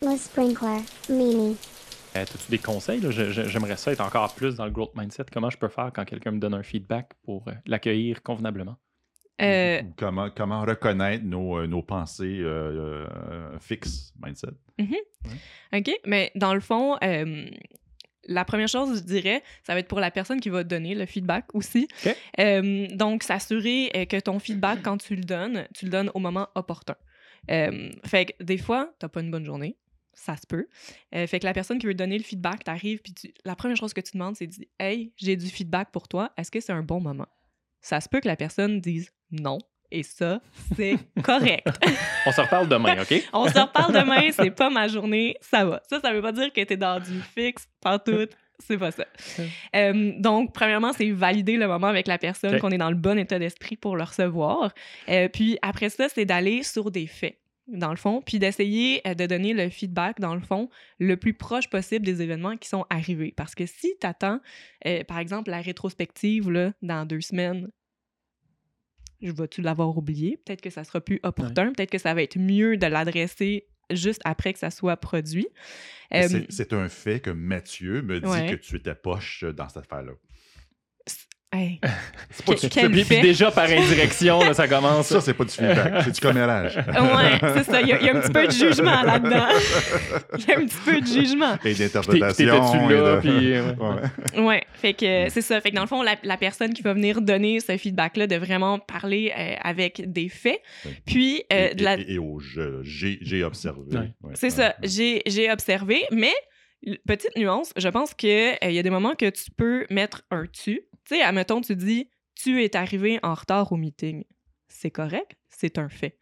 Le sprinkler, Mimi. Euh, As-tu des conseils? J'aimerais ça être encore plus dans le growth mindset. Comment je peux faire quand quelqu'un me donne un feedback pour euh, l'accueillir convenablement? Euh, Ou Comment, comment reconnaître nos, euh, nos pensées euh, euh, fixes, mindset? OK, mais dans le fond, euh, la première chose, je dirais, ça va être pour la personne qui va te donner le feedback aussi. OK. Euh, donc, s'assurer que ton feedback, quand tu le donnes, tu le donnes au moment opportun. Euh, fait que des fois, t'as pas une bonne journée. Ça se peut. Euh, fait que la personne qui veut donner le feedback, t'arrives, puis tu- la première chose que tu demandes, c'est dire Hey, j'ai du feedback pour toi. Est-ce que c'est un bon moment? Ça se peut que la personne dise non. Et ça, c'est correct. On se reparle demain, OK? On se reparle demain, c'est pas ma journée, ça va. Ça, ça veut pas dire que t'es dans du fixe, pas tout. C'est pas ça. Euh, donc, premièrement, c'est valider le moment avec la personne, qu'on est dans le bon état d'esprit pour le recevoir. Euh, puis après ça, c'est d'aller sur des faits, dans le fond, puis d'essayer euh, de donner le feedback, dans le fond, le plus proche possible des événements qui sont arrivés. Parce que si tu attends, par exemple, la rétrospective, là, dans deux semaines, je vais-tu l'avoir oublié? Peut-être que ça sera plus opportun. Peut-être que ça va être mieux de l'adresser juste après que ça soit produit. Euh, c'est- C'est un fait que Mathieu me dit Ouais. que tu étais poche dans cette affaire-là. Hey, C'est pas du- quel Puis, déjà, par indirection, là, ça commence. Ça, c'est pas du feedback, c'est du commérage. Ouais, c'est ça. Il y, a- il y a un petit peu de jugement là-dedans. Il y a un petit peu de jugement. Et d'interprétation. Là? de- Puis, euh, ouais. Ouais. Ouais, fait que c'est ça. Fait que dans le fond, la, la personne qui va venir donner ce feedback-là, de vraiment parler euh, avec des faits. Puis, euh, Et, de la... et- et au jeu, j'ai j'ai observé. Ouais. Ouais. c'est ça. J'ai j'ai observé, mais petite nuance, je pense qu'il y a des moments que tu peux mettre un tu. Tu sais, admettons, tu dis tu es arrivé en retard au meeting. C'est correct, c'est un fait.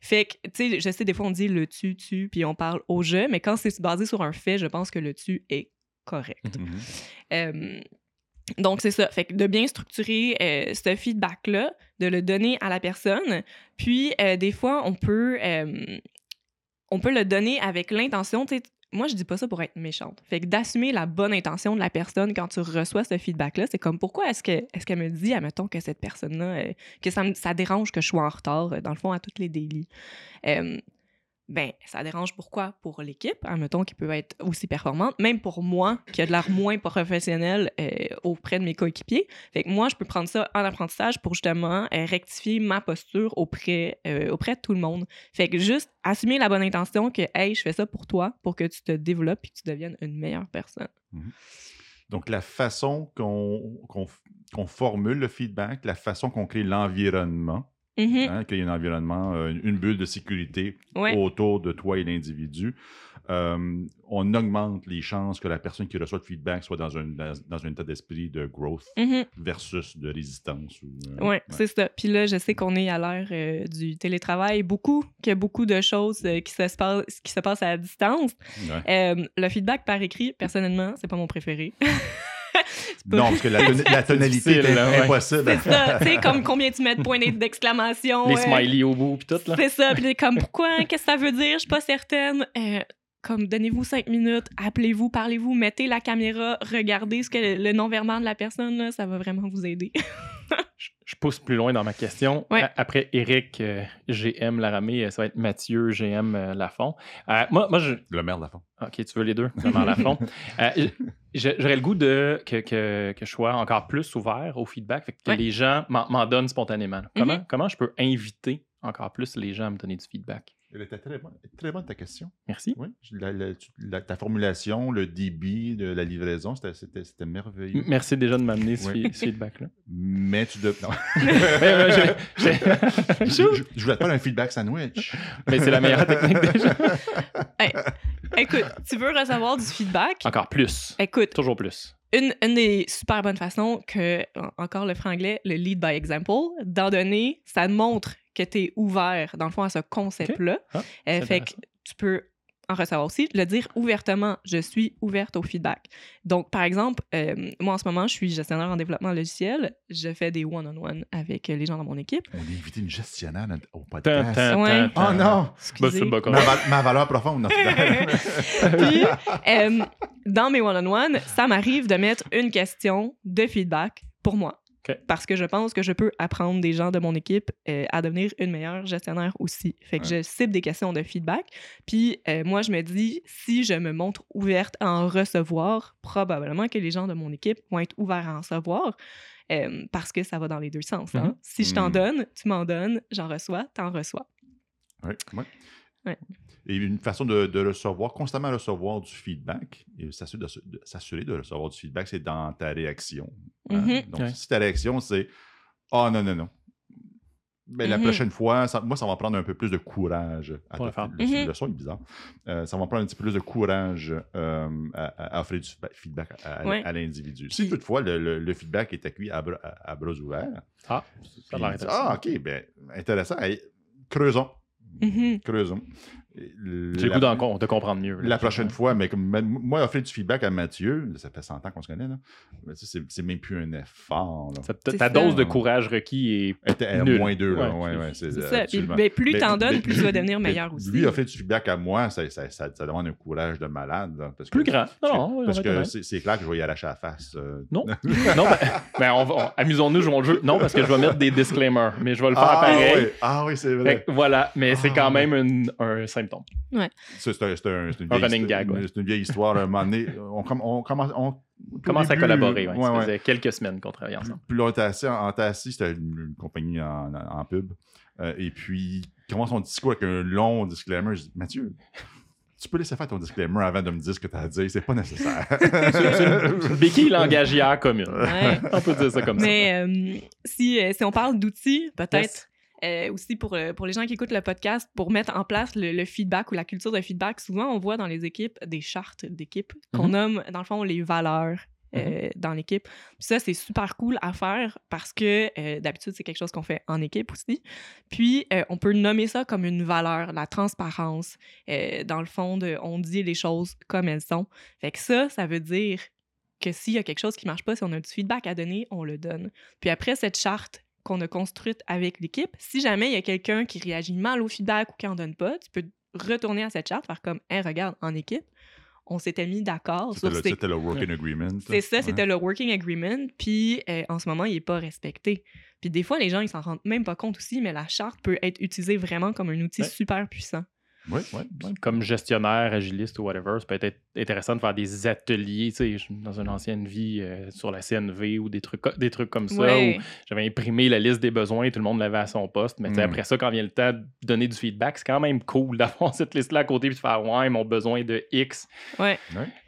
Fait que, tu sais, je sais, des fois, on dit le tu, tu, puis on parle au je, mais quand c'est basé sur un fait, je pense que le tu est correct. Mhm. Euh, donc, c'est ça. Fait que de bien structurer euh, ce feedback-là, de le donner à la personne. Puis, euh, des fois, on peut, euh, on peut le donner avec l'intention. tu sais, Moi, je dis pas ça pour être méchante. Fait que d'assumer la bonne intention de la personne quand tu reçois ce feedback-là, c'est comme pourquoi est-ce que est-ce qu'elle me dit, admettons, que cette personne-là, euh, que ça, me- dérange que je sois en retard, euh, dans le fond, à toutes les délits? Euh, ben, ça dérange pourquoi? Pour l'équipe, admettons, qui peut être aussi performante, même pour moi, qui a de l'air moins professionnel euh, auprès de mes coéquipiers. Fait que moi, je peux prendre ça en apprentissage pour justement euh, rectifier ma posture auprès, euh, auprès de tout le monde. Fait que juste assumer la bonne intention que, hey, je fais ça pour toi, pour que tu te développes et que tu deviennes une meilleure personne. Donc, la façon qu'on qu'on- qu'on formule le feedback, la façon qu'on crée l'environnement, Mhm. hein, qu'il y ait un environnement, euh, une bulle de sécurité Ouais. autour de toi et l'individu, euh, on augmente les chances que la personne qui reçoit le feedback soit dans un, dans, dans un état d'esprit de growth Mhm. versus de résistance. Ou, euh, Ouais, c'est ça. Puis là, je sais qu'on est à l'ère euh, du télétravail, beaucoup, qu'il y a beaucoup de choses qui, se passent, qui se passent à distance. Ouais. Le feedback par écrit, personnellement, c'est pas mon préféré. Non, parce que la, ton- la tonalité est là, ouais. impossible. C'est ça, tu sais, comme combien tu mets de points d'exclamation. Les euh, smileys au bout, puis tout, là. C'est ça, puis comme pourquoi, qu'est-ce que ça veut dire, je suis pas certaine. Euh, comme donnez-vous cinq minutes, appelez-vous, parlez-vous, mettez la caméra, regardez ce que le, le non-verbal de la personne, là, ça va vraiment vous aider. Je- pousse plus loin dans ma question. Ouais. Après Eric, euh, GM Laramé, euh, ça va être Mathieu, GM euh, Lafont. Euh, moi, moi, je, Le maire de la fond. OK, tu veux les deux, vraiment Lafont. Euh, je- J'aurais le goût de que, que, que je sois encore plus ouvert au feedback, fait que Ouais. les gens m'en donnent spontanément. Comment, Mhm. comment je peux inviter encore plus les gens à me donner du feedback? Elle était très bonne, très bonne ta question. Merci. Oui, la- la- tu- la- ta formulation, le débit de la livraison, c'était- merveilleux. M- Merci déjà de m'amener ce, Ouais. fi- ce feedback-là. Mais tu dev- non. Je- je- je, je- je voulais te un feedback sandwich. Mais c'est la meilleure technique déjà. Écoute, tu veux recevoir du feedback? Encore plus. Écoute, Toujours plus. Une, une des super bonnes façons que, en- encore le franglais, le lead by example, d'en donner, ça montre que tu es ouvert, dans le fond, à ce concept-là. Ah, Euh, fait que tu peux en recevoir aussi, le dire ouvertement, je suis ouverte au feedback. Donc, par exemple, euh, moi en ce moment, je suis gestionnaire en développement logiciel, je fais des one-on-one avec les gens dans mon équipe. On a invité une gestionnaire au podcast. Ouais. Oh non! Bah, Excusez. pas Ma, correct. va- ma valeur profonde. Puis, euh, dans mes one-on-one, ça m'arrive de mettre une question de feedback pour moi. Parce que je pense que je peux apprendre des gens de mon équipe euh, à devenir une meilleure gestionnaire aussi. Fait que Ouais. je cible des questions de feedback. Puis euh, moi, je me dis, si je me montre ouverte à en recevoir, probablement que les gens de mon équipe vont être ouverts à en recevoir. euh, parce que ça va dans les deux sens. hein. Mhm. Si je t'en Mhm. donne, tu m'en donnes, j'en reçois, t'en reçois. Ouais, ouais. Ouais. Et une façon de, de recevoir, constamment recevoir du feedback, et s'assurer de, de- s'assurer de recevoir du feedback, c'est dans ta réaction. hein? Mhm. Donc, Ouais. si ta réaction, c'est Ah non, non, non. Ben, La Mhm. prochaine fois, ça- moi, ça va prendre un peu plus de courage. À te- faire. le, Mhm. le son est bizarre. Euh, ça va prendre un petit peu plus de courage euh, à, à offrir du feedback- à, à- Ouais. à l'individu. Si toutefois le, le- le feedback est accueilli à, bras- bras ouverts, Ah, ça a l'air puis il dit, intéressant. ah, ok, ben, intéressant. Creusons. Creusons. J'ai goût d'en de comprendre mieux. La prochaine fois, mais comme moi, offrir du feedback à Mathieu, ça fait 100 ans qu'on se connaît, là. Mais c'est même plus un effort. Ta dose de courage requis est. Était à moins deux, c'est ça. Ben, plus t'en donnes, plus tu vas devenir meilleur aussi. Lui, offrir du feedback à moi, ça, demande un courage de malade. Plus grand. Non, parce que c'est clair que je vais y arracher la face. Euh. Non. non, ben, ben amusons-nous, jouons le jeu. Non, parce que je vais mettre des disclaimers, mais je vais le faire ah, pareil. Ah oui, c'est vrai. Voilà, mais c'est ah, quand même un tombe. C'est un, un, une, vieille, histoire. un moment on, commence, on, commence à collaborer. Ça faisait quelques semaines qu'on travaillait ensemble. Puis là, on en, c'était une, compagnie en, pub. Euh, et puis, commence son discours avec un long disclaimer. Je dis Mathieu, tu peux laisser faire ton disclaimer avant de me dire ce que tu as à dire. C'est pas nécessaire. Béquille langagière commune. On peut dire ça comme ça. Mais euh, si, euh, si, on parle d'outils, peut-être euh, aussi pour, euh, pour les gens qui écoutent le podcast, pour mettre en place le, le feedback ou la culture de feedback, souvent on voit dans les équipes des chartes d'équipe qu'on Mhm. nomme, dans le fond, les valeurs. euh, dans l'équipe. Ça, c'est super cool à faire parce que euh, d'habitude, c'est quelque chose qu'on fait en équipe aussi. Puis, euh, on peut nommer ça comme une valeur, la transparence. Dans le fond, de, on dit les choses comme elles sont. Fait que ça, ça veut dire que s'il y a quelque chose qui marche pas, si on a du feedback à donner, on le donne. Puis après cette charte qu'on a construite avec l'équipe, si jamais il y a quelqu'un qui réagit mal au feedback ou qui en donne pas, tu peux retourner à cette charte, faire comme, hey, regarde, en équipe, on s'était mis d'accord C'était sur le, ces c'était le working agreement. c'est ça, Ouais. c'était le working agreement. Puis euh, en ce moment, il n'est pas respecté. Puis des fois, les gens, ils s'en rendent même pas compte aussi, mais la charte peut être utilisée vraiment comme un outil Ouais. super puissant. Oui, oui. Comme gestionnaire, agiliste ou whatever, ça peut être intéressant de faire des ateliers, tu sais, dans une ancienne vie euh, sur la CNV ou des trucs, des trucs comme ça, où j'avais imprimé la liste des besoins, tout le monde l'avait à son poste, mais Mm. après ça, quand vient le temps de donner du feedback, c'est quand même cool d'avoir cette liste-là à côté puis de faire « Ouais, mon besoin de X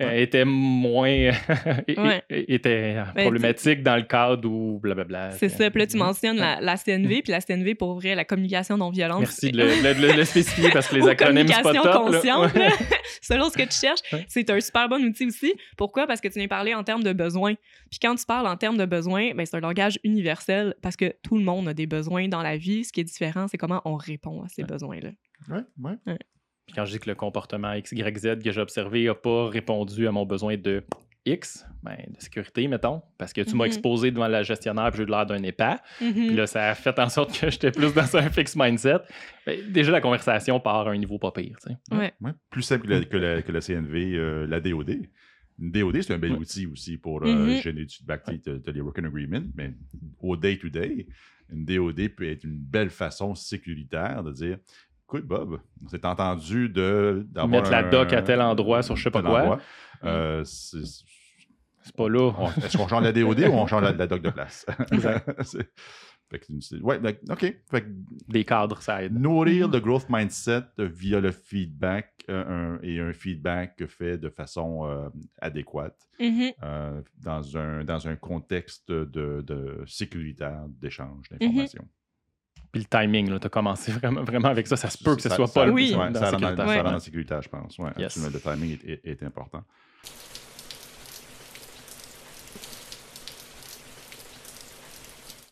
euh, était moins... Ouais. était Ben, problématique dans le cadre ou blablabla. C'est ça. Puis là, tu mentionnes la, la CNV, puis la CNV, pour vrai, la communication non violente. Merci de le, de le- de le spécifier parce que les Ou pas communication top. consciente, là. selon ce que tu cherches, Ouais. c'est un super bon outil aussi. Pourquoi? Parce que tu viens parler en termes de besoins. Puis quand tu parles en termes de besoins, ben, c'est un langage universel parce que tout le monde a des besoins dans la vie. Ce qui est différent, c'est comment on répond à ces Ouais. besoins-là. Ouais, ouais. Puis quand je dis que le comportement XYZ que j'ai observé n'a pas répondu à mon besoin de X, ben, de sécurité, mettons, parce que tu m'as Mhm. exposé devant la gestionnaire puis j'ai eu l'air d'un épais. Mhm. Puis là, ça a fait en sorte que j'étais plus dans un fixe mindset. Ben, déjà, la conversation part à un niveau pas pire. tu sais. Ouais. Ouais. Plus simple que la, que la- que la CNV, euh, la DOD. Une DOD, c'est un bel Ouais. outil aussi pour euh, Mhm. générer du feedback. Tu as les working agreements, mais au day-to-day, une DOD peut être une belle façon sécuritaire de dire Écoute, Bob, on s'est entendu de d'avoir Mettre la un- doc à tel endroit sur je sais pas quoi. Euh, c'est- pas là. Est-ce qu'on change la DOD ou on change la, la doc de place? Exact. C'est- fait que c'est- ouais, ben, OK. Fait que Des cadres, ça aide. Nourrir le growth mindset via le feedback euh, un- et un feedback fait de façon euh, adéquate Mhm. euh, dans, un, dans un contexte de, de sécuritaire d'échange d'informations. Puis le timing, tu as commencé vraiment, vraiment avec ça. Ça se peut que ce Ça- soit ça- pas le Oui. dans ça dans, sécurité. Ouais. rentre dans la sécuritaire, je pense. Ouais, Yes. le timing est, est- est important.